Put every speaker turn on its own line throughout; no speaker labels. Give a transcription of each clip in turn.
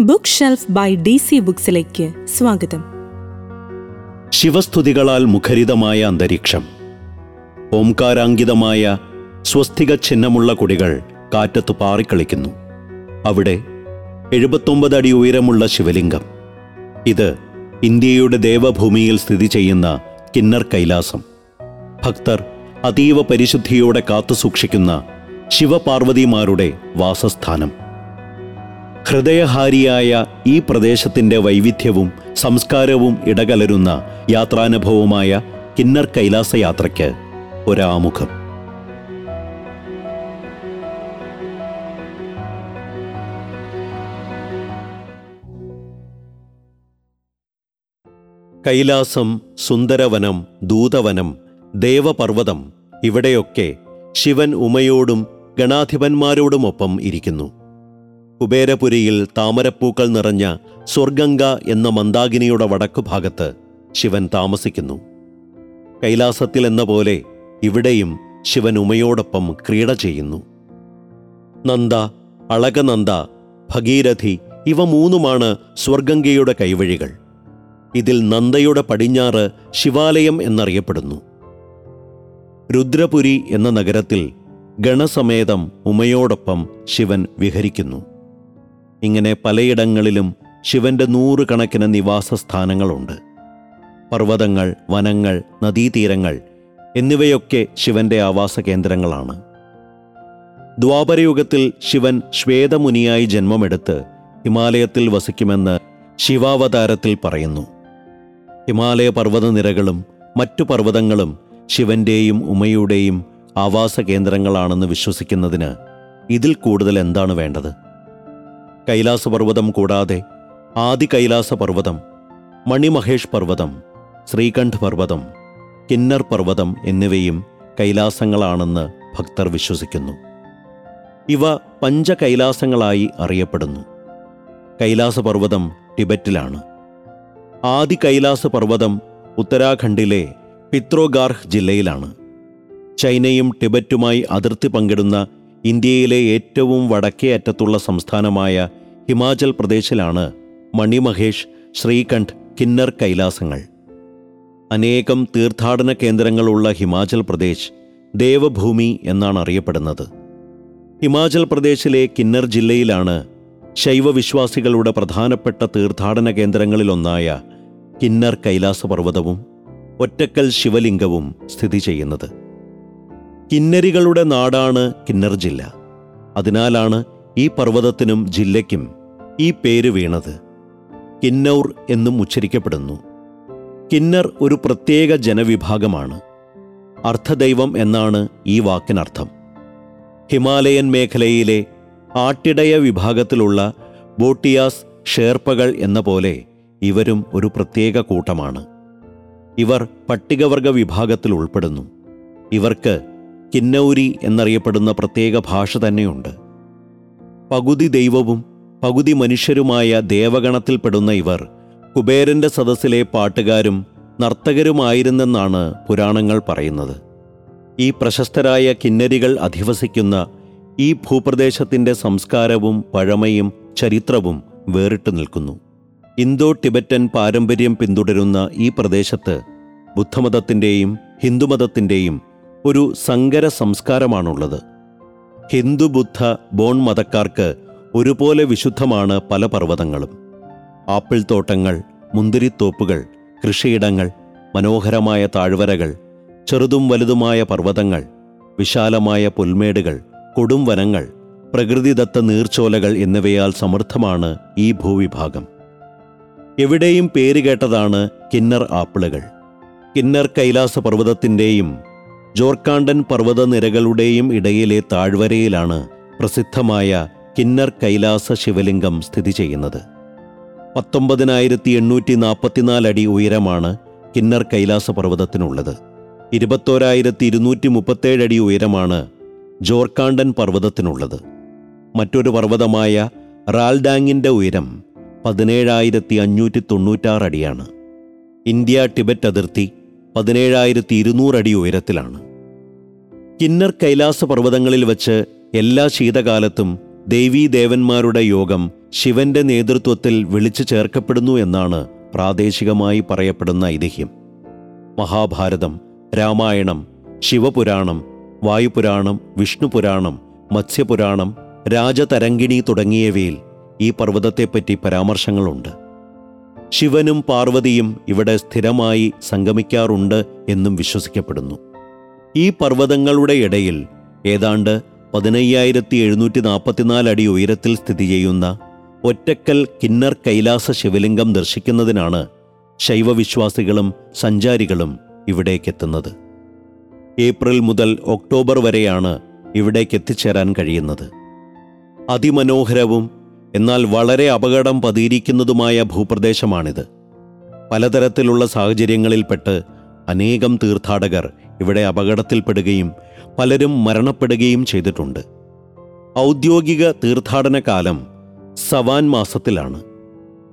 Book shelf by D C ബുക്സിലേക്ക് സ്വാഗതം.
ശിവസ്തുതികളാൽ മുഖരിതമായ അന്തരീക്ഷം ഓംകാരാങ്കിതമായ സ്വസ്തിക ചിഹ്നമുള്ള കൊടികൾ കാറ്റത്തു പാറിക്കളിക്കുന്നു. അവിടെ എഴുപത്തൊമ്പത് അടി ഉയരമുള്ള ശിവലിംഗം. ഇത് ഇന്ത്യയുടെ ദേവഭൂമിയിൽ സ്ഥിതി ചെയ്യുന്ന കിന്നർ കൈലാസം. ഭക്തർ അതീവ പരിശുദ്ധിയോടെ കാത്തുസൂക്ഷിക്കുന്ന ശിവപാർവതിമാരുടെ വാസസ്ഥാനം. ഹൃദയഹാരിയായ ഈ പ്രദേശത്തിന്റെ വൈവിധ്യവും സംസ്കാരവും ഇടകലരുന്ന യാത്രാനുഭവമായ കിന്നർ കൈലാസ യാത്രയ്ക്ക് ഒരാമുഖം. കൈലാസം സുന്ദരവനം ദൂതവനം ദേവപർവതം ഇവിടെയൊക്കെ ശിവൻ ഉമയോടും ഗണാധിപന്മാരോടുമൊപ്പം ഇരിക്കുന്നു. കുബേരപുരിയിൽ താമരപ്പൂക്കൾ നിറഞ്ഞ സ്വർഗംഗ എന്ന മന്ദാകിനിയുടെ വടക്കുഭാഗത്ത് ശിവൻ താമസിക്കുന്നു. കൈലാസത്തിൽ എന്ന പോലെ ഇവിടെയും ശിവൻ ഉമയോടൊപ്പം ക്രീഡ ചെയ്യുന്നു. നന്ദ അളകനന്ദ ഭഗീരഥി ഇവ മൂന്നുമാണ് സ്വർഗംഗയുടെ കൈവഴികൾ. ഇതിൽ നന്ദയുടെ പടിഞ്ഞാറ് ശിവാലയം എന്നറിയപ്പെടുന്നു. രുദ്രപുരി എന്ന നഗരത്തിൽ ഗണസമേതം ഉമയോടൊപ്പം ശിവൻ വിഹരിക്കുന്നു. ഇങ്ങനെ പലയിടങ്ങളിലും ശിവന്റെ നൂറുകണക്കിന് നിവാസ സ്ഥാനങ്ങളുണ്ട് പർവതങ്ങൾ വനങ്ങൾ നദീതീരങ്ങൾ എന്നിവയൊക്കെ ശിവന്റെ ആവാസ കേന്ദ്രങ്ങളാണ് ദ്വാപരയുഗത്തിൽ ശിവൻ ശ്വേതമുനിയായി ജന്മമെടുത്ത് ഹിമാലയത്തിൽ വസിക്കുമെന്ന് ശിവാവതാരത്തിൽ പറയുന്നു. ഹിമാലയ പർവതനിരകളും മറ്റു പർവതങ്ങളും ശിവന്റെയും ഉമയുടെയും ആവാസ കേന്ദ്രങ്ങളാണെന്ന് വിശ്വസിക്കുന്നതിന് ഇതിൽ കൂടുതൽ എന്താണ് വേണ്ടത്? കൈലാസപർവതം കൂടാതെ ആദി കൈലാസ പർവതം മണിമഹേഷ് പർവതം ശ്രീകണ്ഠ് പർവതം കിന്നർ പർവതം എന്നിവയും കൈലാസങ്ങളാണെന്ന് ഭക്തർ വിശ്വസിക്കുന്നു. ഇവ പഞ്ചകൈലാസങ്ങളായി അറിയപ്പെടുന്നു. കൈലാസപർവതം ടിബറ്റിലാണ്. ആദി കൈലാസ പർവതം ഉത്തരാഖണ്ഡിലെ പിത്രോഗാർഹ് ജില്ലയിലാണ്. ചൈനയും ടിബറ്റുമായി അതിർത്തി പങ്കിടുന്ന ഇന്ത്യയിലെ ഏറ്റവും വടക്കേ അറ്റത്തുള്ള സംസ്ഥാനമായ ഹിമാചൽ പ്രദേശിലാണ് മണിമഹേഷ് ശ്രീകണ്ഠ് കിന്നർ കൈലാസങ്ങൾ. അനേകം തീർത്ഥാടന കേന്ദ്രങ്ങളുള്ള ഹിമാചൽ പ്രദേശ് ദേവഭൂമി എന്നാണ് അറിയപ്പെടുന്നത്. ഹിമാചൽ പ്രദേശിലെ കിന്നർ ജില്ലയിലാണ് ശൈവവിശ്വാസികളുടെ പ്രധാനപ്പെട്ട തീർത്ഥാടന കേന്ദ്രങ്ങളിലൊന്നായ കിന്നർ കൈലാസപർവതവും ഒറ്റക്കൽ ശിവലിംഗവും സ്ഥിതി ചെയ്യുന്നത്. കിന്നരികളുടെ നാടാണ് കിന്നർ ജില്ല. അതിനാലാണ് ഈ പർവതത്തിനും ജില്ലയ്ക്കും ഈ പേര് വീണത്. കിന്നൗർ എന്നും ഉച്ചരിക്കപ്പെടുന്നു. കിന്നർ ഒരു പ്രത്യേക ജനവിഭാഗമാണ്. അർത്ഥദൈവം എന്നാണ് ഈ വാക്കിനർത്ഥം. ഹിമാലയൻ മേഖലയിലെ ആട്ടിടയ വിഭാഗത്തിലുള്ള ബോട്ടിയാസ് ഷേർപ്പകൾ എന്ന പോലെ ഇവരും ഒരു പ്രത്യേക കൂട്ടമാണ്. ഇവർ പട്ടികവർഗ വിഭാഗത്തിൽ ഉൾപ്പെടുന്നു ഇവർക്ക് കിന്നൗരി എന്നറിയപ്പെടുന്ന പ്രത്യേക ഭാഷ തന്നെയുണ്ട്. പകുതി ദൈവവും പകുതി മനുഷ്യരുമായ ദേവഗണത്തിൽപ്പെടുന്ന ഇവർ കുബേരന്റെ സദസ്സിലെ പാട്ടുകാരും നർത്തകരുമായിരുന്നെന്നാണ് പുരാണങ്ങൾ പറയുന്നത്. ഈ പ്രശസ്തരായ കിന്നരികൾ അധിവസിക്കുന്ന ഈ ഭൂപ്രദേശത്തിന്റെ സംസ്കാരവും പഴമയും ചരിത്രവും വേറിട്ട് നിൽക്കുന്നു. ഇന്തോ ടിബറ്റൻ പാരമ്പര്യം പിന്തുടരുന്ന ഈ പ്രദേശത്ത് ബുദ്ധമതത്തിന്റെയും ഹിന്ദുമതത്തിന്റെയും ഒരു സങ്കര സംസ്കാരമാണുള്ളത്. ഹിന്ദു ബുദ്ധ ബോൺ മതക്കാർക്ക് ഒരുപോലെ വിശുദ്ധമാണ് പല പർവതങ്ങളും. ആപ്പിൾ തോട്ടങ്ങൾ മുന്തിരിത്തോപ്പുകൾ കൃഷിയിടങ്ങൾ മനോഹരമായ താഴ്വരകൾ ചെറുതും വലുതുമായ പർവതങ്ങൾ വിശാലമായ പുൽമേടുകൾ കൊടും വനങ്ങൾ പ്രകൃതിദത്ത നീർച്ചോലകൾ എന്നിവയാൽ സമൃദ്ധമാണ് ഈ ഭൂവിഭാഗം. എവിടെയും പേരുകേട്ടതാണ് കിന്നർ ആപ്പിളുകൾ. കിന്നർ കൈലാസ പർവതത്തിന്റെയും ജോർക്കാണ്ടൻ പർവതനിരകളുടെയും ഇടയിലെ താഴ്വരയിലാണ് പ്രസിദ്ധമായ കിന്നർ കൈലാസ ശിവലിംഗം സ്ഥിതി ചെയ്യുന്നത്. പത്തൊമ്പതിനായിരത്തി എണ്ണൂറ്റി നാൽപ്പത്തിനാല് അടി ഉയരമാണ് കിന്നർ കൈലാസ പർവതത്തിനുള്ളത്. ഇരുപത്തോരായിരത്തി ഇരുന്നൂറ്റി മുപ്പത്തേഴ് അടി ഉയരമാണ് ജോർക്കാണ്ടൻ പർവതത്തിനുള്ളത്. മറ്റൊരു പർവതമായ റാൽഡാങ്ങിന്റെ ഉയരം പതിനേഴായിരത്തി അഞ്ഞൂറ്റി തൊണ്ണൂറ്റാറ് അടിയാണ്. ഇന്ത്യ ടിബറ്റ് അതിർത്തി പതിനേഴായിരത്തി ഇരുന്നൂറ് അടി ഉയരത്തിലാണ്. കിന്നർ കൈലാസ പർവതങ്ങളിൽ വച്ച് എല്ലാ ശീതകാലത്തും ദേവീദേവന്മാരുടെ യോഗം ശിവന്റെ നേതൃത്വത്തിൽ വിളിച്ചു ചേർക്കപ്പെടുന്നു എന്നാണ് പ്രാദേശികമായി പറയപ്പെടുന്ന ഐതിഹ്യം. മഹാഭാരതം രാമായണം ശിവപുരാണം വായുപുരാണം വിഷ്ണുപുരാണം മത്സ്യപുരാണം രാജതരങ്കിണി തുടങ്ങിയവയിൽ ഈ പർവതത്തെപ്പറ്റി പരാമർശങ്ങളുണ്ട്. ശിവനും പാർവതിയും ഇവിടെ സ്ഥിരമായി സംഗമിക്കാറുണ്ട് എന്നും വിശ്വസിക്കപ്പെടുന്നു. ഈ പർവതങ്ങളുടെ ഇടയിൽ ഏതാണ്ട് പതിനയ്യായിരത്തി എഴുന്നൂറ്റി നാൽപ്പത്തിനാല് അടി ഉയരത്തിൽ സ്ഥിതി ചെയ്യുന്ന ഒറ്റക്കൽ കിന്നർ കൈലാസ ശിവലിംഗം ദർശിക്കുന്നതിനാണ് ശൈവവിശ്വാസികളും സഞ്ചാരികളും ഇവിടേക്കെത്തുന്നത്. ഏപ്രിൽ മുതൽ ഒക്ടോബർ വരെയാണ് ഇവിടേക്ക് എത്തിച്ചേരാൻ കഴിയുന്നത്. അതിമനോഹരവും എന്നാൽ വളരെ അപകടം പതിയിരിക്കുന്നതുമായ ഭൂപ്രദേശമാണിത്. പലതരത്തിലുള്ള സാഹചര്യങ്ങളിൽപ്പെട്ട് അനേകം തീർത്ഥാടകർ ഇവിടെ അപകടത്തിൽപ്പെടുകയും പലരും മരണപ്പെടുകയും ചെയ്തിട്ടുണ്ട്. ഔദ്യോഗിക തീർത്ഥാടന കാലം സവാൻ മാസത്തിലാണ്.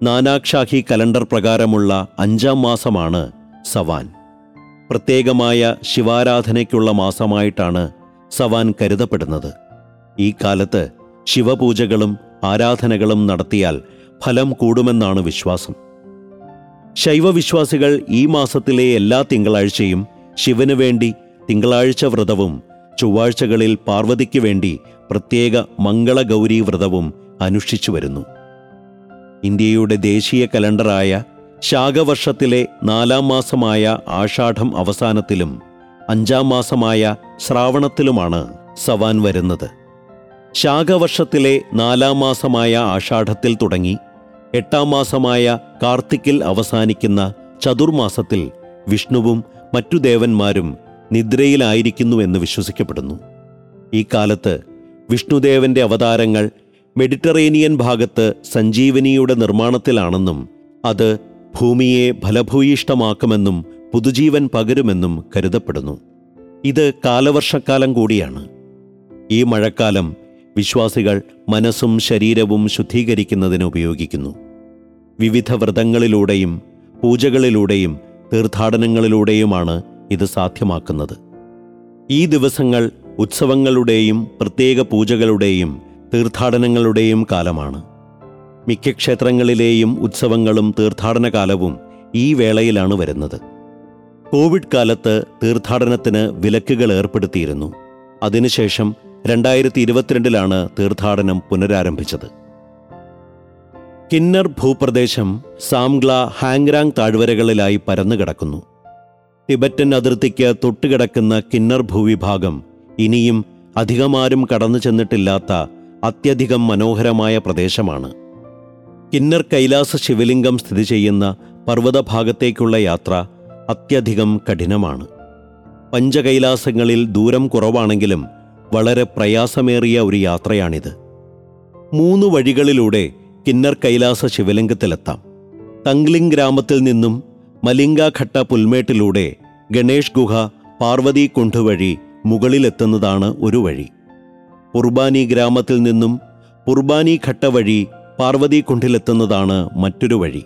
നാനാക്ഷാഹി കലണ്ടർ പ്രകാരമുള്ള അഞ്ചാം മാസമാണ് സവാൻ. പ്രത്യേകമായ ശിവാരാധനയ്ക്കുള്ള മാസമായിട്ടാണ് സവാൻ കരുതപ്പെടുന്നത്. ഈ കാലത്ത് ശിവപൂജകളും ആരാധനകളും നടത്തിയാൽ ഫലം കൂടുമെന്നാണ് വിശ്വാസം. ശൈവവിശ്വാസികൾ ഈ മാസത്തിലെ എല്ലാ തിങ്കളാഴ്ചയും ശിവന് വേണ്ടി തിങ്കളാഴ്ച വ്രതവും ചൊവ്വാഴ്ചകളിൽ പാർവതിക്ക് വേണ്ടി പ്രത്യേക മംഗളഗൗരി വ്രതവും അനുഷ്ഠിച്ചു വരുന്നു. ഇന്ത്യയുടെ ദേശീയ കലണ്ടറായ ശാഖവർഷത്തിലെ നാലാം മാസമായ ആഷാഢം അവസാനത്തിലും അഞ്ചാം മാസമായ ശ്രാവണത്തിലുമാണ് സവാൻ വരുന്നത്. ശാഖവർഷത്തിലെ നാലാം മാസമായ ആഷാഢത്തിൽ തുടങ്ങി എട്ടാം മാസമായ കാർത്തിക്കിൽ അവസാനിക്കുന്ന ചതുർമാസത്തിൽ വിഷ്ണുവും മറ്റു ദേവന്മാരും നിദ്രയിലായിരിക്കുന്നുവെന്ന് വിശ്വസിക്കപ്പെടുന്നു. ഈ കാലത്ത് വിഷ്ണുദേവന്റെ അവതാരങ്ങൾ മെഡിറ്ററേനിയൻ ഭാഗത്ത് സഞ്ജീവനിയുടെ നിർമ്മാണത്തിലാണെന്നും അത് ഭൂമിയെ ഫലഭൂയിഷ്ടമാക്കുമെന്നും പുതുജീവൻ പകരുമെന്നും കരുതപ്പെടുന്നു. ഇത് കാലവർഷക്കാലം കൂടിയാണ്. ഈ മഴക്കാലം വിശ്വാസികൾ മനസ്സും ശരീരവും ശുദ്ധീകരിക്കുന്നതിന് ഉപയോഗിക്കുന്നു. വിവിധ വ്രതങ്ങളിലൂടെയും പൂജകളിലൂടെയും തീർത്ഥാടനങ്ങളിലൂടെയുമാണ് ഇത് സാധ്യമാക്കുന്നത്. ഈ ദിവസങ്ങൾ ഉത്സവങ്ങളുടെയും പ്രത്യേക പൂജകളുടെയും തീർത്ഥാടനങ്ങളുടെയും കാലമാണ്. മിക്ക ക്ഷേത്രങ്ങളിലെയും ഉത്സവങ്ങളും തീർത്ഥാടന കാലവും ഈ വേളയിലാണ് വരുന്നത്. കോവിഡ് കാലത്ത് തീർത്ഥാടനത്തിന് വിലക്കുകൾ ഏർപ്പെടുത്തിയിരുന്നു. അതിനുശേഷം രണ്ടായിരത്തി ഇരുപത്തിരണ്ടിലാണ് തീർത്ഥാടനം പുനരാരംഭിച്ചത്. കിന്നർ ഭൂപ്രദേശം സാംഗ്ല ഹാങ്രാങ് താഴ്വരകളിലായി പരന്നു കിടക്കുന്നു ടിബറ്റൻ അതിർത്തിക്ക് തൊട്ടുകിടക്കുന്ന കിന്നർ ഭൂവിഭാഗം ഇനിയും അധികമാരും കടന്നു ചെന്നിട്ടില്ലാത്ത അത്യധികം മനോഹരമായ പ്രദേശമാണ്. കിന്നർ കൈലാസ ശിവലിംഗം സ്ഥിതി ചെയ്യുന്ന പർവതഭാഗത്തേക്കുള്ള യാത്ര അത്യധികം കഠിനമാണ്. പഞ്ചകൈലാസങ്ങളിൽ ദൂരം കുറവാണെങ്കിലും വളരെ പ്രയാസമേറിയ ഒരു യാത്രയാണിത്. മൂന്ന് വഴികളിലൂടെ കിന്നർ കൈലാസ ശിവലിംഗത്തിലെത്താം. തങ്ലിംഗ് ഗ്രാമത്തിൽ നിന്നും മലിംഗഘട്ട പുൽമേട്ടിലൂടെ ഗണേഷ് ഗുഹ പാർവതി കുണ്ഠ് വഴി മുകളിലെത്തുന്നതാണ് ഒരു വഴി. പുർബാനി ഗ്രാമത്തിൽ നിന്നും പുർബാനി ഘട്ട വഴി പാർവതി കുണ്ഠിലെത്തുന്നതാണ് മറ്റൊരു വഴി.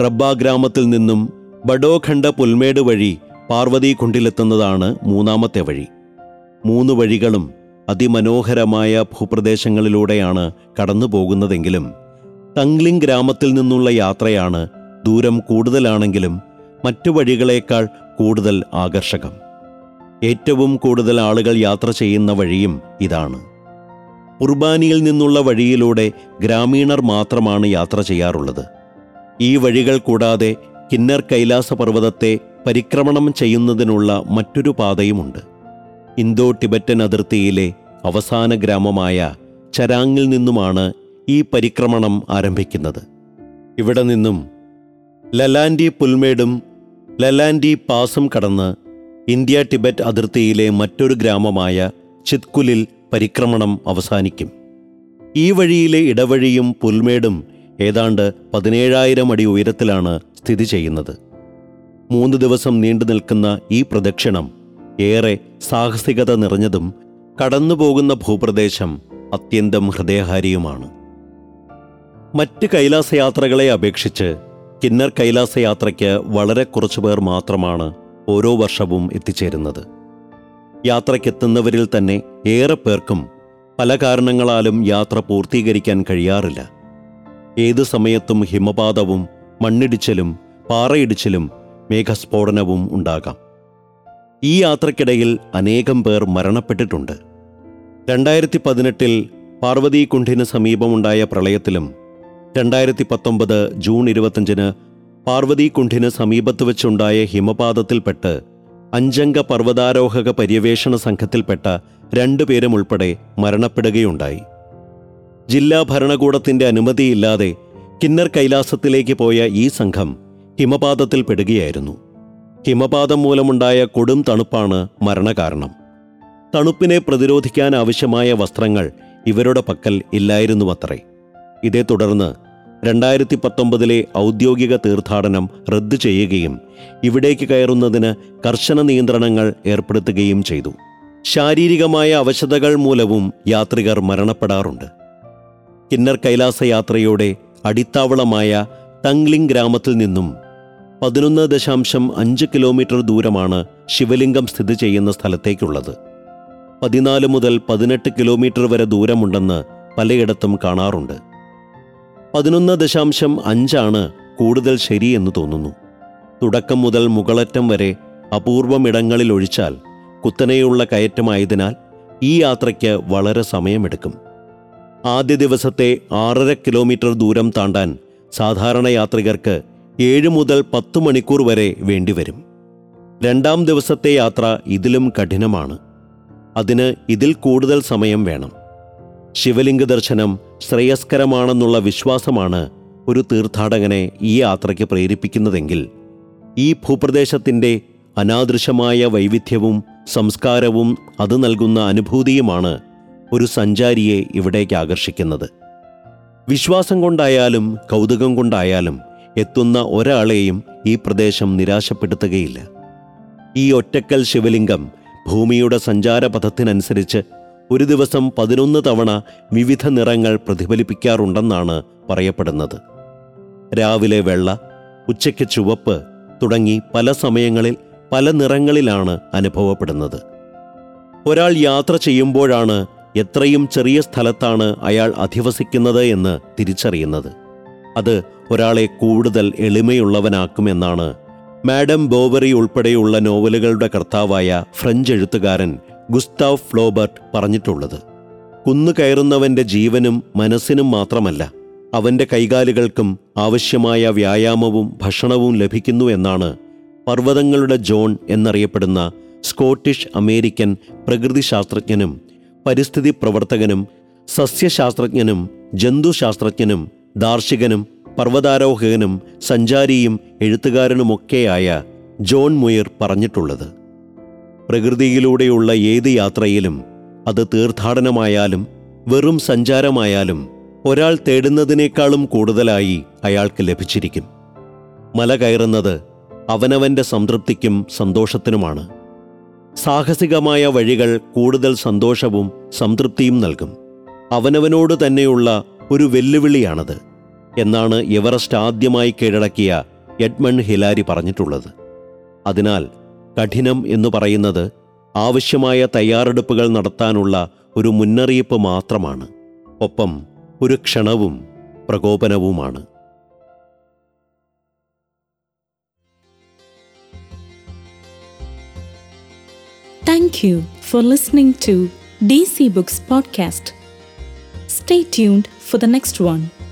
റബ്ബ ഗ്രാമത്തിൽ നിന്നും ബഡോഖണ്ഡ പുൽമേട് വഴി പാർവതി കുണ്ടിലെത്തുന്നതാണ് മൂന്നാമത്തെ വഴി. മൂന്ന് വഴികളും അതിമനോഹരമായ ഭൂപ്രദേശങ്ങളിലൂടെയാണ് കടന്നു പോകുന്നതെങ്കിലും തങ്ലിംഗ് ഗ്രാമത്തിൽ നിന്നുള്ള യാത്രയാണ് ദൂരം കൂടുതലാണെങ്കിലും മറ്റു വഴികളേക്കാൾ കൂടുതൽ ആകർഷകം. ഏറ്റവും കൂടുതൽ ആളുകൾ യാത്ര ചെയ്യുന്ന വഴിയും ഇതാണ്. കുർബാനിയിൽ നിന്നുള്ള വഴിയിലൂടെ ഗ്രാമീണർ മാത്രമാണ് യാത്ര ചെയ്യാറുള്ളത്. ഈ വഴികൾ കൂടാതെ കിന്നർ കൈലാസ പർവതത്തെ പരിക്രമണം ചെയ്യുന്നതിനുള്ള മറ്റൊരു പാതയുമുണ്ട്. ഇന്തോ ടിബറ്റൻ അതിർത്തിയിലെ അവസാന ഗ്രാമമായ ചരാങ്ങിൽ നിന്നുമാണ് ഈ പരിക്രമണം ആരംഭിക്കുന്നത്. ഇവിടെ നിന്നും ലലാൻഡി പുൽമേടും ലലാൻഡി പാസും കടന്ന് ഇന്ത്യ ടിബറ്റ് അതിർത്തിയിലെ മറ്റൊരു ഗ്രാമമായ ചിത്കുലിൽ പരിക്രമണം അവസാനിക്കും. ഈ വഴിയിലെ ഇടവഴിയും പുൽമേടും ഏതാണ്ട് പതിനേഴായിരം അടി ഉയരത്തിലാണ് സ്ഥിതി ചെയ്യുന്നത്. മൂന്ന് ദിവസം നീണ്ടു നിൽക്കുന്ന ഈ പ്രദക്ഷിണം ഏറെ സാഹസികത നിറഞ്ഞതും കടന്നുപോകുന്ന ഭൂപ്രദേശം അത്യന്തം ഹൃദയഹാരിയുമാണ്. മറ്റ് കൈലാസയാത്രകളെ അപേക്ഷിച്ച് കിന്നർ കൈലാസയാത്രയ്ക്ക് വളരെ കുറച്ചു പേർ മാത്രമാണ് ഓരോ വർഷവും എത്തിച്ചേരുന്നത്. യാത്രയ്ക്കെത്തുന്നവരിൽ തന്നെ ഏറെ പേർക്കും പല കാരണങ്ങളാലും യാത്ര പൂർത്തീകരിക്കാൻ കഴിയാറില്ല. ഏത് സമയത്തും ഹിമപാതവും മണ്ണിടിച്ചിലും പാറയിടിച്ചിലും മേഘസ്ഫോടനവും ഉണ്ടാകാം. ഈ യാത്രക്കിടയിൽ അനേകം പേർ മരണപ്പെട്ടിട്ടുണ്ട്. രണ്ടായിരത്തി പതിനെട്ടിൽ പാർവതീകുണ്ഠിന് സമീപമുണ്ടായ പ്രളയത്തിലും രണ്ടായിരത്തി പത്തൊമ്പത് ജൂൺ ഇരുപത്തഞ്ചിന് പാർവതീകുണ്ഠിന് സമീപത്ത് വെച്ചുണ്ടായ ഹിമപാതത്തിൽപ്പെട്ട് അഞ്ചംഗ പർവതാരോഹക പര്യവേഷണ സംഘത്തിൽപ്പെട്ട രണ്ടുപേരും ഉൾപ്പെടെ മരണപ്പെടുകയുണ്ടായി. ജില്ലാ ഭരണകൂടത്തിന്റെ അനുമതിയില്ലാതെ കിന്നർ കൈലാസത്തിലേക്ക് പോയ ഈ സംഘം ഹിമപാതത്തിൽ പെടുകയായിരുന്നു ഹിമപാതം മൂലമുണ്ടായ കൊടും തണുപ്പാണ് മരണകാരണം. തണുപ്പിനെ പ്രതിരോധിക്കാൻ ആവശ്യമായ വസ്ത്രങ്ങൾ ഇവരുടെ പക്കൽ ഇല്ലായിരുന്നുവത്രേ. ഇതേ തുടർന്ന് രണ്ടായിരത്തി പത്തൊമ്പതിലെ ഔദ്യോഗിക തീർത്ഥാടനം റദ്ദു ചെയ്യുകയും ഇവിടേക്ക് കയറുന്നതിന് കർശന നിയന്ത്രണങ്ങൾ ഏർപ്പെടുത്തുകയും ചെയ്തു. ശാരീരികമായ അവശതകൾ മൂലവും യാത്രികർ മരണപ്പെടാറുണ്ട്. കിന്നർ കൈലാസ യാത്രയുടെ അടിത്താവളമായ ടംഗ്ലിംഗ് ഗ്രാമത്തിൽ നിന്നും പതിനൊന്ന് ദശാംശം അഞ്ച് കിലോമീറ്റർ ദൂരമാണ് ശിവലിംഗം സ്ഥിതി ചെയ്യുന്ന സ്ഥലത്തേക്കുള്ളത്. പതിനാല് മുതൽ പതിനെട്ട് കിലോമീറ്റർ വരെ ദൂരമുണ്ടെന്ന് പലയിടത്തും കാണാറുണ്ട്. പതിനൊന്ന് ദശാംശം അഞ്ചാണ് കൂടുതൽ ശരിയെന്ന് തോന്നുന്നു. തുടക്കം മുതൽ മുകളറ്റം വരെ അപൂർവമിടങ്ങളിൽ ഒഴിച്ചാൽ കുത്തനെയുള്ള കയറ്റമായതിനാൽ ഈ യാത്രയ്ക്ക് വളരെ സമയമെടുക്കും. ആദ്യ ദിവസത്തെ ആറര കിലോമീറ്റർ ദൂരം താണ്ടാൻ സാധാരണ യാത്രികർക്ക് ഏഴ് മുതൽ പത്ത് മണിക്കൂർ വരെ വേണ്ടിവരും. രണ്ടാം ദിവസത്തെ യാത്ര ഇതിലും കഠിനമാണ്. അതിന് ഇതിൽ കൂടുതൽ സമയം വേണം. ശിവലിംഗ ദർശനം ശ്രേയസ്കരമാണെന്നുള്ള വിശ്വാസമാണ് ഒരു തീർത്ഥാടകനെ ഈ യാത്രയ്ക്ക് പ്രേരിപ്പിക്കുന്നതെങ്കിൽ. ഈ ഭൂപ്രദേശത്തിന്റെ അനാദൃശമായ വൈവിധ്യവും സംസ്കാരവും അത് നൽകുന്ന അനുഭൂതിയുമാണ് ഒരു സഞ്ചാരിയെ ഇവിടേക്ക് ആകർഷിക്കുന്നത്. വിശ്വാസം കൊണ്ടായാലും കൗതുകം കൊണ്ടായാലും എത്തുന്ന ഒരാളെയും ഈ പ്രദേശം നിരാശപ്പെടുത്തുകയില്ല. ഈ ഒറ്റക്കൽ ശിവലിംഗം ഭൂമിയുടെ സഞ്ചാരപഥത്തിനനുസരിച്ച് ഒരു ദിവസം പതിനൊന്ന് തവണ വിവിധ നിറങ്ങൾ പ്രതിഫലിപ്പിക്കാറുണ്ടെന്നാണ് പറയപ്പെടുന്നത്. രാവിലെ വെള്ള ഉച്ചയ്ക്ക് ചുവപ്പ് തുടങ്ങി പല സമയങ്ങളിൽ പല നിറങ്ങളിലാണ് അനുഭവപ്പെടുന്നത്. ഒരാൾ യാത്ര ചെയ്യുമ്പോഴാണ് എത്രയും ചെറിയ സ്ഥലത്താണ് അയാൾ അധിവസിക്കുന്നത് എന്ന് തിരിച്ചറിയുന്നത്. അത് ഒരാളെ കൂടുതൽ എളിമയുള്ളവനാക്കുമെന്നാണ് മാഡം ബോവറി ഉൾപ്പെടെയുള്ള നോവലുകളുടെ കർത്താവായ ഫ്രഞ്ച് എഴുത്തുകാരൻ ഗുസ്താവ് ഫ്ലോബർട്ട് പറഞ്ഞിട്ടുള്ളത്. കുന്നു കയറുന്നവന്റെ ജീവനും മനസ്സിനും മാത്രമല്ല അവന്റെ കൈകാലുകൾക്കും ആവശ്യമായ വ്യായാമവും ഭക്ഷണവും ലഭിക്കുന്നു എന്നാണ് പർവതങ്ങളുടെ ജോൺ എന്നറിയപ്പെടുന്ന സ്കോട്ടിഷ് അമേരിക്കൻ പ്രകൃതിശാസ്ത്രജ്ഞനും പരിസ്ഥിതി പ്രവർത്തകനും സസ്യശാസ്ത്രജ്ഞനും ജന്തുശാസ്ത്രജ്ഞനും ദാർശികനും പർവതാരോഹകനും സഞ്ചാരിയും എഴുത്തുകാരനുമൊക്കെയായ ജോൺ മുയർ പറഞ്ഞിട്ടുള്ളത്. പ്രകൃതിയിലൂടെയുള്ള ഏത് യാത്രയിലും അത് തീർത്ഥാടനമായാലും വെറും സഞ്ചാരമായാലും ഒരാൾ തേടുന്നതിനേക്കാളും കൂടുതലായി അയാൾക്ക് ലഭിച്ചിരിക്കും. മല കയറുന്നത് അവനവന്റെ സംതൃപ്തിക്കും സന്തോഷത്തിനുമാണ്. സാഹസികമായ വഴികൾ കൂടുതൽ സന്തോഷവും സംതൃപ്തിയും നൽകും. അവനവനോട് തന്നെയുള്ള ഒരു വെല്ലുവിളിയാണത് എന്നാണ് എവറസ്റ്റ് ആദ്യമായി കീഴടക്കിയ എഡ്മൺ ഹിലാരി പറഞ്ഞിട്ടുള്ളത്. അതിനാൽ കഠിനം എന്ന് പറയുന്നത് ആവശ്യമായ തയ്യാറെടുപ്പുകൾ നടത്താനുള്ള ഒരു മുന്നറിയിപ്പ് മാത്രമാണ്. ഒപ്പം ഒരു ക്ഷണവും പ്രകോപനവുമാണ്.
Thank you for listening to D C books podcast stay tune for the next one.